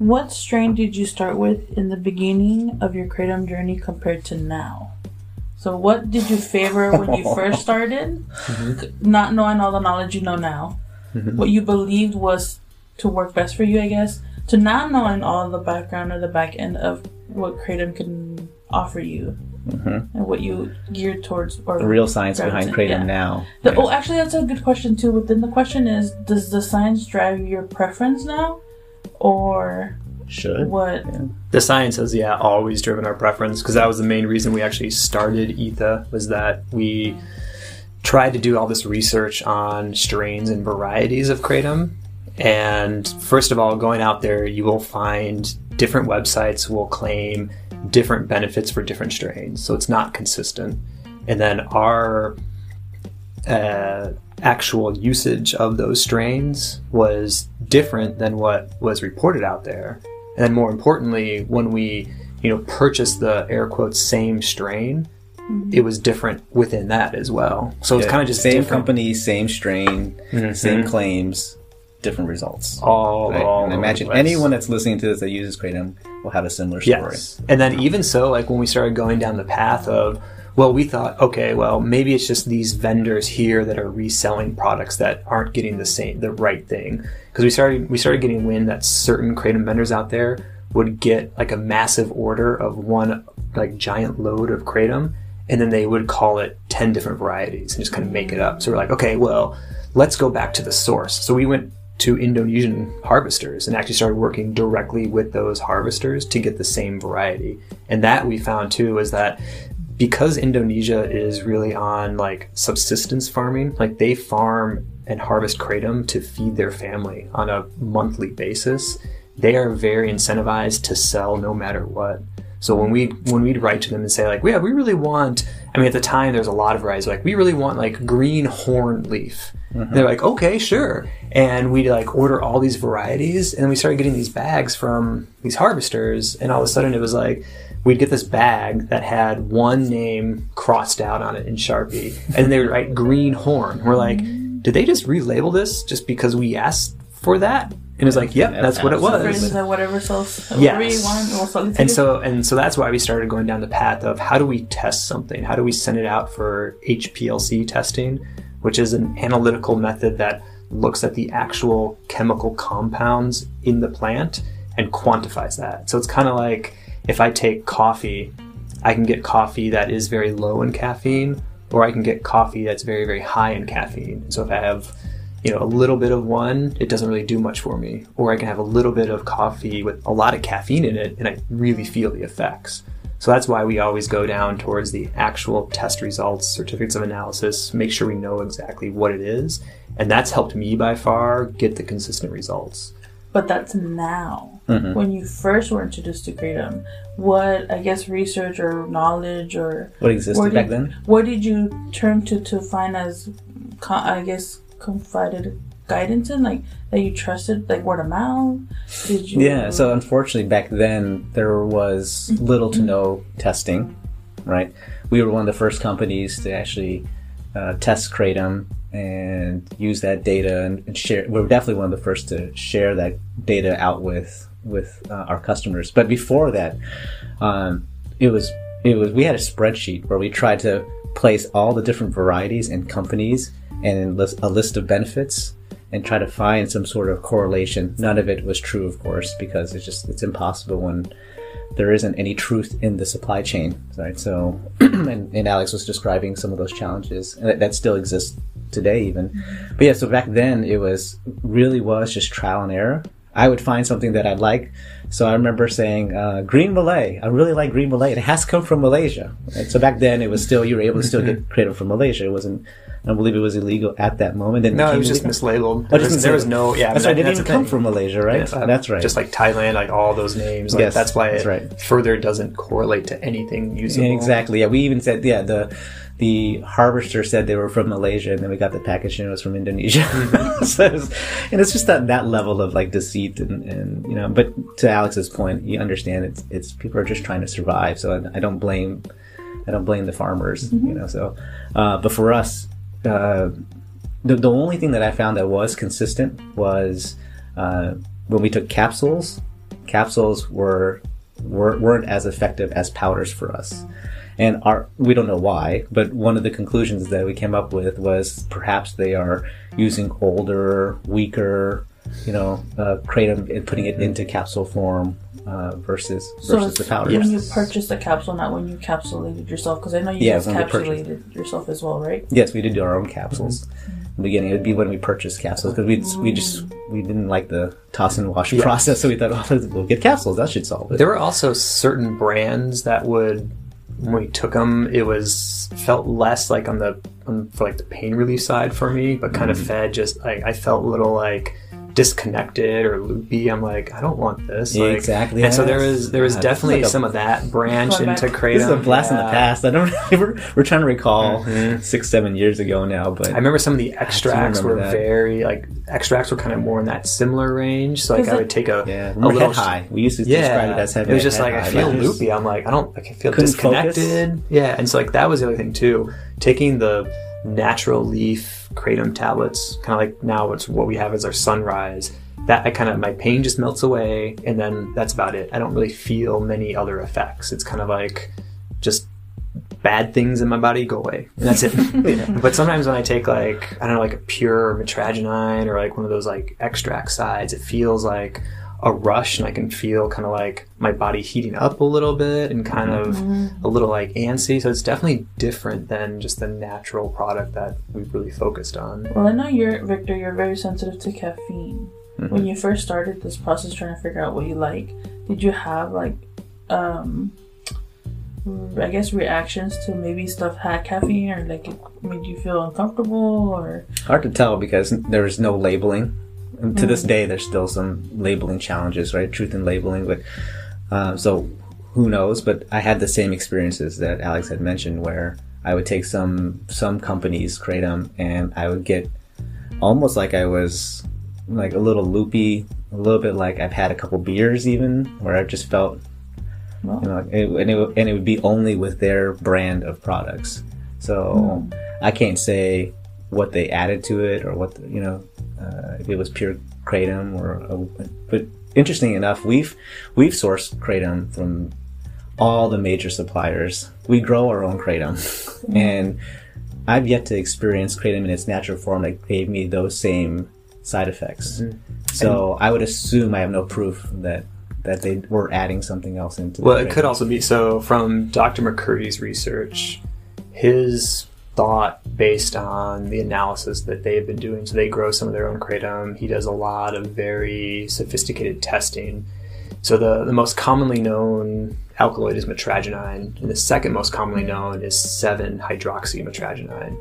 What strain did you start with in the beginning of your kratom journey compared to now? So, what did you favor when you first started, mm-hmm. not knowing all the knowledge you know now? Mm-hmm. What you believed was to work best for you, I guess, to not knowing all the background or the back end of what kratom can offer you, mm-hmm. and what you geared towards or The real science behind kratom yeah. now. The, oh, actually, that's a good question too. Within the question is, does the science drive your preference now, or Should. what? The science has, yeah, always driven our preference because that was the main reason we actually started ETHA was that we tried to do all this research on strains and varieties of kratom. And first of all, going out there, you will find different websites will claim different benefits for different strains, so it's not consistent. And then our uh, actual usage of those strains was different than what was reported out there. And then more importantly, when we, you know, purchased the air quotes same strain, it was different within that as well. So it's Yeah, kind of just same different. company, same strain, Mhm. same claims, different results. all, Right? all and I imagine the anyone that's listening to this that uses kratom will have a similar story. Yes. And then even so, like when we started going down the path of, well, we thought, okay, well, maybe it's just these vendors here that are reselling products that aren't getting the same, the right thing. Because we started, we started getting wind that certain kratom vendors out there would get like a massive order of one like giant load of kratom, and then they would call it ten different varieties and just kind of make it up. So we're like, okay, well, let's go back to the source. So we went to Indonesian harvesters and actually started working directly with those harvesters to get the same variety. And that we found too is that because Indonesia is really on like subsistence farming, like they farm and harvest kratom to feed their family on a monthly basis, they are very incentivized to sell no matter what. So when we when we'd write to them and say like, yeah, we really want. I mean, at the time there's a lot of varieties like we really want like green horn leaf. Mm-hmm. They're like, okay, sure. And we like order all these varieties, and we started getting these bags from these harvesters, and all of a sudden it was like we'd get this bag that had one name crossed out on it in Sharpie, and they would write green horn. We're like, did they just relabel this just because we asked for that? And it's like, yep, that's what it was. whatever sells, Yes. whatever you want, we'll sell it to And so and so that's why we started going down the path of how do we test something? How do we send it out for HPLC testing, which is an analytical method that looks at the actual chemical compounds in the plant and quantifies that. So it's kind of like if I take coffee, I can get coffee that is very low in caffeine or I can get coffee that's very very high in caffeine. So if I have you know, a little bit of one, it doesn't really do much for me. Or I can have a little bit of coffee with a lot of caffeine in it and I really feel the effects. So that's why we always go down towards the actual test results, certificates of analysis, make sure we know exactly what it is. And that's helped me by far get the consistent results. But that's now. Mm-hmm. When you first were introduced to kratom, what I guess research or knowledge or What existed where back did- then? What did you turn to to find as, I guess, confided guidance in, like that you trusted, like word of mouth? Did you? Yeah, so unfortunately back then there was mm-hmm. little to no mm-hmm. testing, right? We were one of the first companies to actually uh, test kratom and use that data and, and share. We were definitely one of the first to share that data out with with uh, our customers. But before that, um, it was it was we had a spreadsheet where we tried to place all the different varieties and companies and a list of benefits and try to find some sort of correlation. None of it was true, of course, because it's just it's impossible when there isn't any truth in the supply chain, right? So, and, and Alex was describing some of those challenges and that, that still exists today, even. But yeah, so back then it was really was just trial and error. I would find something that I'd like. So I remember saying uh, green Malay. I really like green Malay. It has come from Malaysia. Right? So back then it was still you were able to still get kratom from Malaysia. It wasn't. I don't believe it was illegal at that moment. Then No, it was just mislabeled. Oh, There was, there was no, yeah. That's but right. It didn't even come thing. from Malaysia, right? Yeah, that's right. Just like Thailand, like all those names. Like, Yes, that's why that's it right. further doesn't correlate to anything usable. Yeah, exactly. Yeah, we even said yeah the the harvester said they were from Malaysia, and then we got the package and it was from Indonesia. Mm-hmm. so it was, and it's just that that level of like deceit and, and you know. But to Alex's point, you understand it's it's people are just trying to survive. So I, I don't blame I don't blame the farmers. You know. So, uh, but for us. Uh, the, the only thing that I found that was consistent was uh, when we took capsules. Capsules were, were weren't as effective as powders for us, and our we don't know why. But one of the conclusions that we came up with was perhaps they are using older, weaker, you know, uh, kratom and putting it into capsule form uh, versus So versus it's the powders. when you purchased the capsule, not when you capsulated yourself, because I know you Yeah, guys when we purchased. capsulated yourself as well, right? Yes, we did do our own capsules. In the beginning, it would be when we purchased capsules because we we just we didn't like the toss and wash Yeah. process, so we thought, oh, we'll get capsules. That should solve it. There were also certain brands that would, when we took them, it was felt less like on the on, for like the pain relief side for me, but kind of Mm-hmm. fed just like I felt a little like disconnected or loopy. I'm like, I don't want this. Yeah, Like, exactly, And so there yes. was there was God, uh, definitely this is like a- some of that branch into back- kratom. this is a blast in the past. I don't. We're, we're trying to recall mm-hmm. six, seven years ago now, but I remember some of the extracts were that. very like extracts were kind of more in that similar range. So like Is I would take a yeah, a little head high. We used to Yeah, describe it as heavy. it was just head like I feel but- loopy. I'm like I don't like I feel Couldn't focus? disconnected. Yeah, and so like that was the other thing too. Taking the natural leaf kratom tablets, kind of like now it's what we have as our sunrise. That I kind of my pain just melts away, and then that's about it. I don't really feel many other effects. It's kind of like just bad things in my body go away. And that's it. But sometimes when I take like I don't know, like a pure mitragynine or like one of those like extract sides, it feels like a rush and I can feel kind of like my body heating up a little bit and kind of a little like antsy. So it's definitely different than just the natural product that we've really focused on. Well, I know you're Victor. You're very sensitive to caffeine. When you first started this process, trying to figure out what you like, did you have like, um, I guess reactions to maybe stuff had caffeine or like it made you feel uncomfortable or hard to tell because there was no labeling. And to this day, there's still some labeling challenges, right? Truth in labeling, but um, so who knows? But I had the same experiences that Alex had mentioned, where I would take some some companies kratom, and I would get almost like I was like a little loopy, a little bit like I've had a couple beers, even where I just felt well, you know, it, and, it, and it would be only with their brand of products. So I can't say what they added to it or what the, you know uh, if it was pure kratom or. uh, but interesting enough, we've we've sourced kratom from all the major suppliers. We grow our own kratom, and I've yet to experience kratom in its natural form that gave me those same side effects. So I would assume I have no proof that that they were adding something else into. the Well, it kratom. could also be so from Dr. McCurdy's research, his thought based on the analysis that they've been doing. So they grow some of their own kratom. He does a lot of very sophisticated testing. So the, the most commonly known alkaloid is mitragynine, and the second most commonly mm-hmm. known is 7-hydroxymitragynine.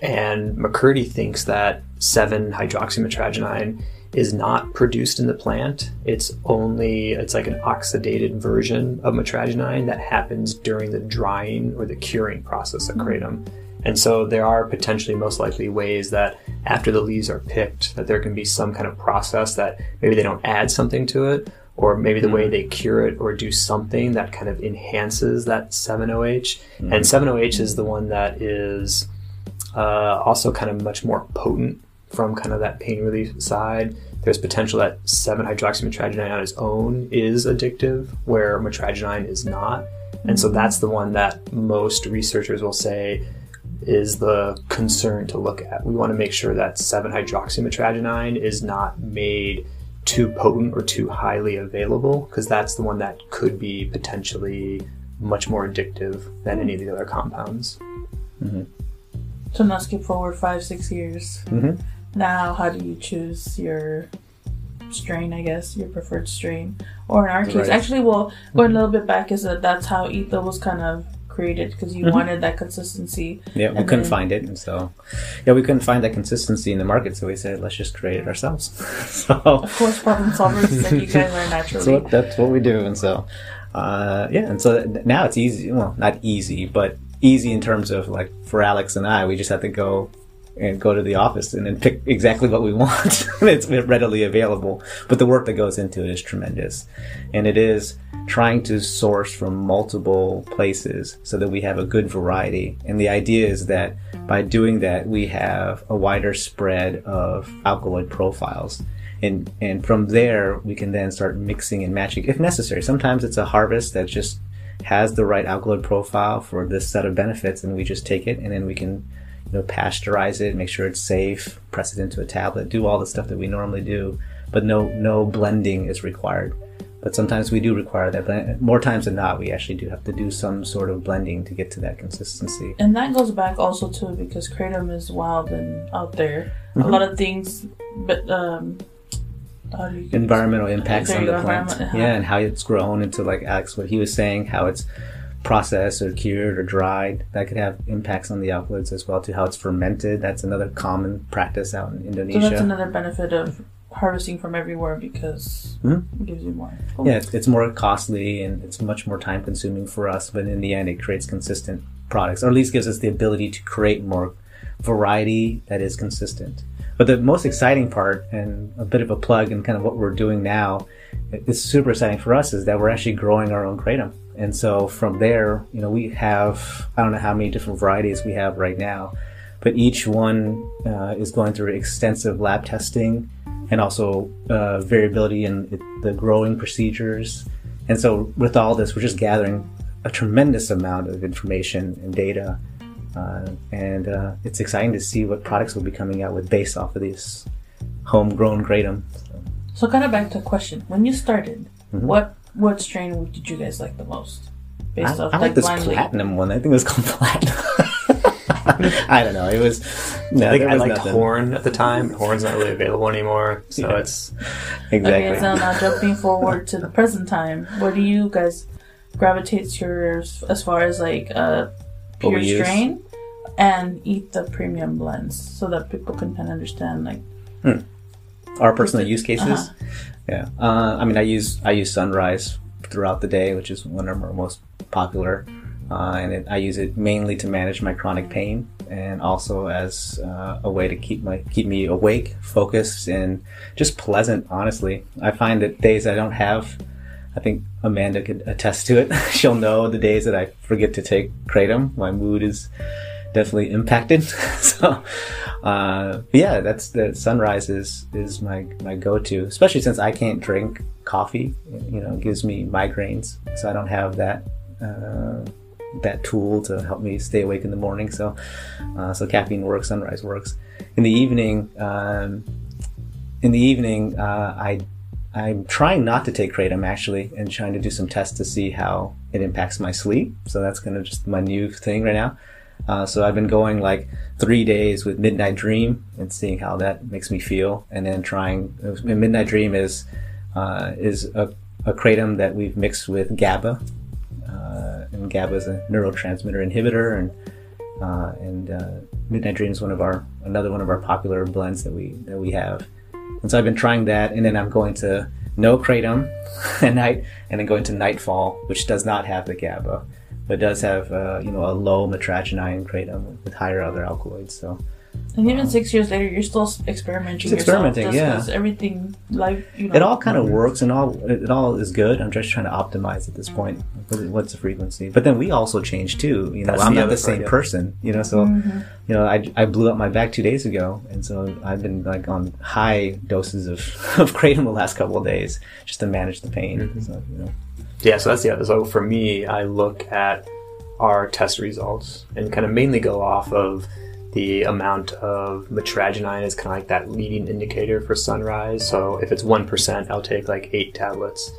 And McCurdy thinks that 7-hydroxymitragynine is not produced in the plant. It's only it's like an oxidated version of mitragynine that happens during the drying or the curing process of mm-hmm. kratom. And so there are potentially most likely ways that after the leaves are picked that there can be some kind of process that maybe they don't add something to it or maybe the way mm-hmm. they cure it or do something that kind of enhances that 7OH. Mm-hmm. And 7OH is the one that is uh, also kind of much more potent from kind of that pain relief side. There's potential that 7-hydroxymitragynine on its own is addictive, where mitragynine is not. And so mm-hmm. that's the one that most researchers will say is the concern to look at. We want to make sure that 7-hydroxymitragynine is not made too potent or too highly available, because that's the one that could be potentially much more addictive than any of the other compounds. so now skip forward five six years. Mhm. Now, how do you choose your strain, I guess, your preferred strain. Or in our case, Right. actually, well, going a little bit back is that that's how ETHA was kind of created because you wanted that consistency. Yeah, we And couldn't then- find it, and so yeah, we couldn't find that consistency in the market. So we said, let's just create it ourselves. so Of course, problem solvers, like you guys are naturally. So that's what we do, and so uh, yeah, and so now it's easy. Well, not easy, but easy in terms of like for Alex and I, we just have to go and go to the office and then pick exactly what we want. it's readily available. But the work that goes into it is tremendous, and it is trying to source from multiple places so that we have a good variety. And the idea is that by doing that, we have a wider spread of alkaloid profiles and and from there we can then start mixing and matching if necessary. Sometimes it's a harvest that just has the right alkaloid profile for this set of benefits, and we just take it and then we can you know pasteurize it, make sure it's safe, press it into a tablet, do all the stuff that we normally do, but no no blending is required. But sometimes we do require that. More times than not, we actually do have to do some sort of blending to get to that consistency. And that goes back also too because kratom is wild and out there. Mm-hmm. A lot of things, but um, how do you environmental impacts on the plant. uh-huh. Yeah, and how it's grown into like Alex, what he was saying, how it's processed or cured or dried. That could have impacts on the alkaloids as well to how it's fermented. That's another common practice out in Indonesia. So that's another benefit of harvesting from everywhere because Mhm. it gives you more. Cool. yeah, it's, it's more costly and it's much more time consuming for us, but in the end, it creates consistent products, or at least gives us the ability to create more variety that is consistent. But the most exciting part, and a bit of a plug, and kind of what we're doing now, it's super exciting for us, is that we're actually growing our own kratom. And so from there, you know, we have I don't know how many different varieties we have right now, but each one uh, is going through extensive lab testing and also uh, variability in the growing procedures. And so, with all this, we're just gathering a tremendous amount of information and data, uh, and uh, it's exciting to see what products will be coming out with based off of this homegrown kratom. So kind of back to a question: When you started, Mm-hmm. what what strain did you guys like the most? I, Based off I like this blindly. platinum one. I think it was called platinum. I don't know. It was. No, I think there I liked nothing. horn at the time. Horn's not really available anymore, so Yeah. it's Exactly. Okay, so now jumping forward to the present time, what do you guys gravitate to yours as far as like uh, What pure we use? strain and eat the premium blends so that people can kind of understand like our personal use cases. Uh-huh. Yeah, uh, I mean, I use I use Sunrise throughout the day, which is one of our most popular, uh, and it, I use it mainly to manage my chronic pain and also as uh, a way to keep my keep me awake, focused, and just pleasant. Honestly, I find that days I don't have. I think Amanda could attest to it. She'll know the days that I forget to take kratom. My mood is definitely impacted. so, uh, yeah, that's the sunrise is is my my go to, especially since I can't drink coffee. You know, gives me migraines, so I don't have that. Uh, that tool to help me stay awake in the morning. So, uh, so caffeine works. Sunrise works. In the evening, um, in the evening, uh, I I'm trying not to take kratom actually, and trying to do some tests to see how it impacts my sleep. So that's kind of just my new thing right now. Uh, so I've been going like three days with Midnight Dream and seeing how that makes me feel, and then trying. Midnight Dream is uh, is a, a kratom that we've mixed with GABA, uh, and GABA is a neurotransmitter inhibitor, and uh, and uh, Midnight Dream is one of our another one of our popular blends that we that we have. And so I've been trying that, and then I'm going to no kratom at night, and then going to Nightfall, which does not have the GABA, but does have uh, you know a low mitragynine kratom with higher other alkaloids. So and even six years later you're still experimenting Just experimenting, yourself, yeah. everything like you know it all kind of works, and all it all is good. I'm just trying to optimize at this point. What- What's the frequency? But then we also change too. You know, That's I'm the not other the part, same yeah. person. You know, so you know, I, I blew up my back two days ago, and so I've been like on high doses of of kratom the last couple of days just to manage the pain. Mm-hmm. So, you know. Yeah, so that's the other. So for me, I look at our test results and kind of mainly go off of the amount of mitragynine is kind of like that leading indicator for sunrise. So if it's 1%, I'll take like eight tablets.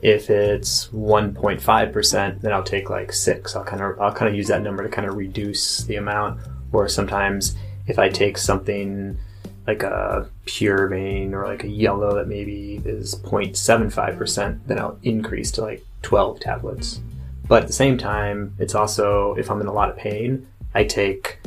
If it's 1.5%, then I'll take like six. I'll kind of, I'll kind of use that number to kind of reduce the amount. Or sometimes if I take something like a pure vein or like a yellow that maybe is 0.75%, then I'll increase to like 12 tablets. But at the same time, it's also, if I'm in a lot of pain, I take,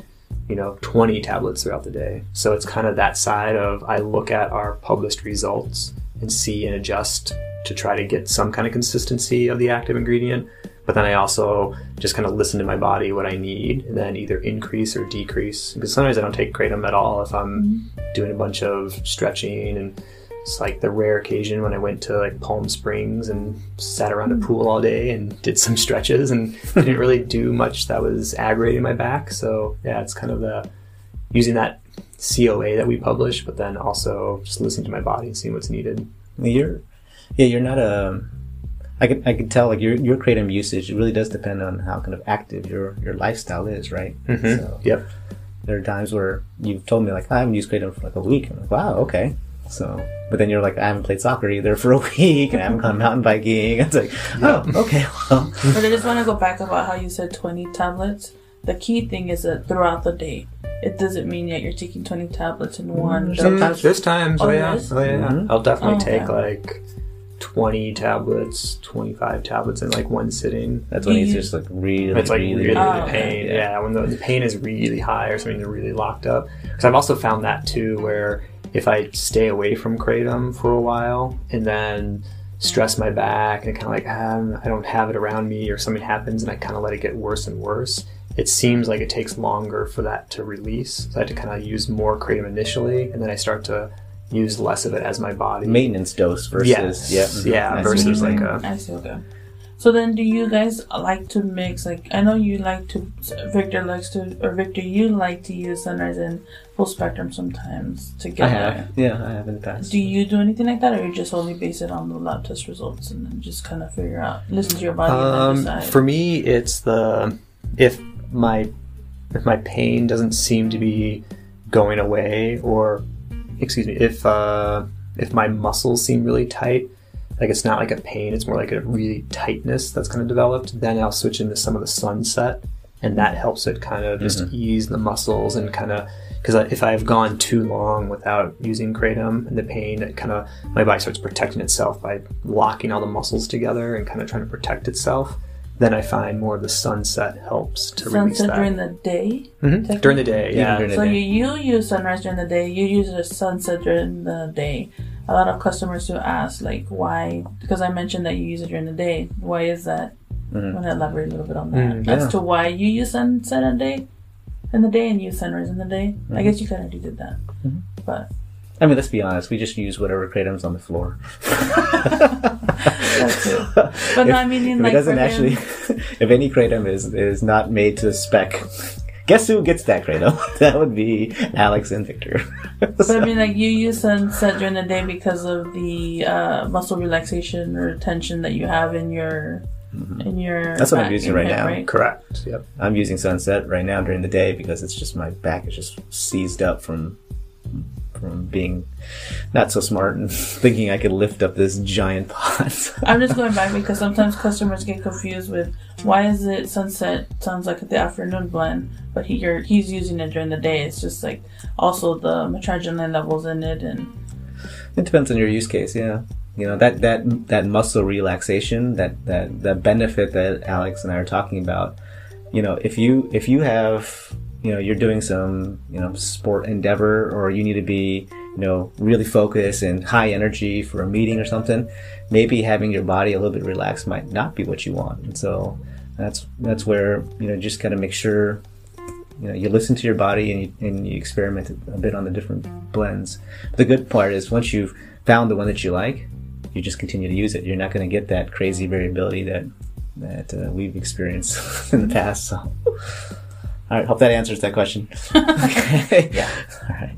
you know, 20 tablets throughout the day. So it's kind of that side of I look at our published results and see and adjust to try to get some kind of consistency of the active ingredient. But then I also just kind of listen to my body, what I need, and then either increase or decrease. Because sometimes I don't take kratom at all if I'm mm-hmm. doing a bunch of stretching and it's like the rare occasion when I went to like Palm Springs and sat around a mm-hmm. pool all day and did some stretches and didn't really do much that was aggravating my back. So yeah, it's kind of the using that COA that we publish, but then also just listening to my body and seeing what's needed. You're, yeah, you're not a. I can I can tell like your your kratom usage it really does depend on how kind of active your your lifestyle is, right? So Yep. there are times where you've told me like I haven't used kratom for like a week. I'm like, wow, okay. So, but then you're like, I haven't played soccer either for a week, and I haven't gone mountain biking. It's like, oh, okay, well, But I just want to go back about how you said 20 tablets. The key thing is that throughout the day, it doesn't mean that you're taking 20 tablets in one. dose. Sometimes there's times. Oh, Oh, yeah. Oh yeah. Mhm. I'll definitely Oh, take okay. like twenty tablets, twenty five tablets in like one sitting. that's when he's just like really, It's like really, really, Oh, the okay. pain. Yeah, when the, the pain is really high or something, they're really locked up. Because I've also found that too, where if I stay away from kratom for a while and then stress my back and kind of like ah, I don't have it around me or something happens and I kind of let it get worse and worse. It seems like it takes longer for that to release. So I have to kind of use more kratom initially, and then I start to use less of it as my body. maintenance dose versus Yes. yeah, mhm. Yeah, I versus what like saying. a I see, okay. So then, do you guys like to mix? Like, I know you like to. Victor likes to, or Victor, you like to use sunrise and full spectrum sometimes together. I together. have, yeah, I have in the past. Do you do anything like that, or you just only base it on the lab test results and then just kind of figure out, listen to your body Um, then decide? for me, it's the if my if my pain doesn't seem to be going away, or excuse me, if uh, if my muscles seem really tight, like it's not like a pain, it's more like a really tightness that's kind of developed. Then I'll switch into some of the sunset, and that helps it kind of just ease the muscles and kind of because if I've gone too long without using kratom and the pain, it kind of my body starts protecting itself by locking all the muscles together and kind of trying to protect itself. Then I find more of the sunset helps to release Sunset that during the day. Mhm. during the day. Even Yeah, during So day. you, you use sunrise during the day. You use the sunset during the day. A lot of customers do ask, like, why? Because I mentioned that you use it during the day. Why is that? Mhm. I want to elaborate a little bit on that Mm, as to why you use sunset in the day, in the day, and use sunrise in the day. Mm-hmm. I guess you kind of did that, but I mean, let's be honest. We just use whatever kratom's on the floor. that's it. But no, I mean, in if like it doesn't actually, him- if any kratom is is not made to spec, guess who gets that kratom? that would be Alex and Victor. But I mean, like you use sunset during the day because of the uh, muscle relaxation or tension that you have in your in your. Mm-hmm. That's what I'm using right hip, now. Right? correct. Yep. I'm using Sunset right now during the day because it's just my back is just seized up from from being not so smart and thinking I could lift up this giant pot. I'm just going back because sometimes customers get confused with why is it sunset sounds like the afternoon blend, but he you're, he's using it during the day. It's just like also the mitragynine levels in it and It depends on your use case, yeah. You know that that that muscle relaxation, that that that benefit that Alex and I are talking about. You know, if you if you have you know you're doing some you know sport endeavor or you need to be you know really focused and high energy for a meeting or something, maybe having your body a little bit relaxed might not be what you want. And so that's that's where you know just kind of make sure you know you listen to your body and you, and you experiment a bit on the different blends. the good part is once you've found the one that you like, you just continue to use it. You're not going to get that crazy variability that that uh, we've experienced in the past. So, all right, hope that answers that question. okay. Yeah. All right.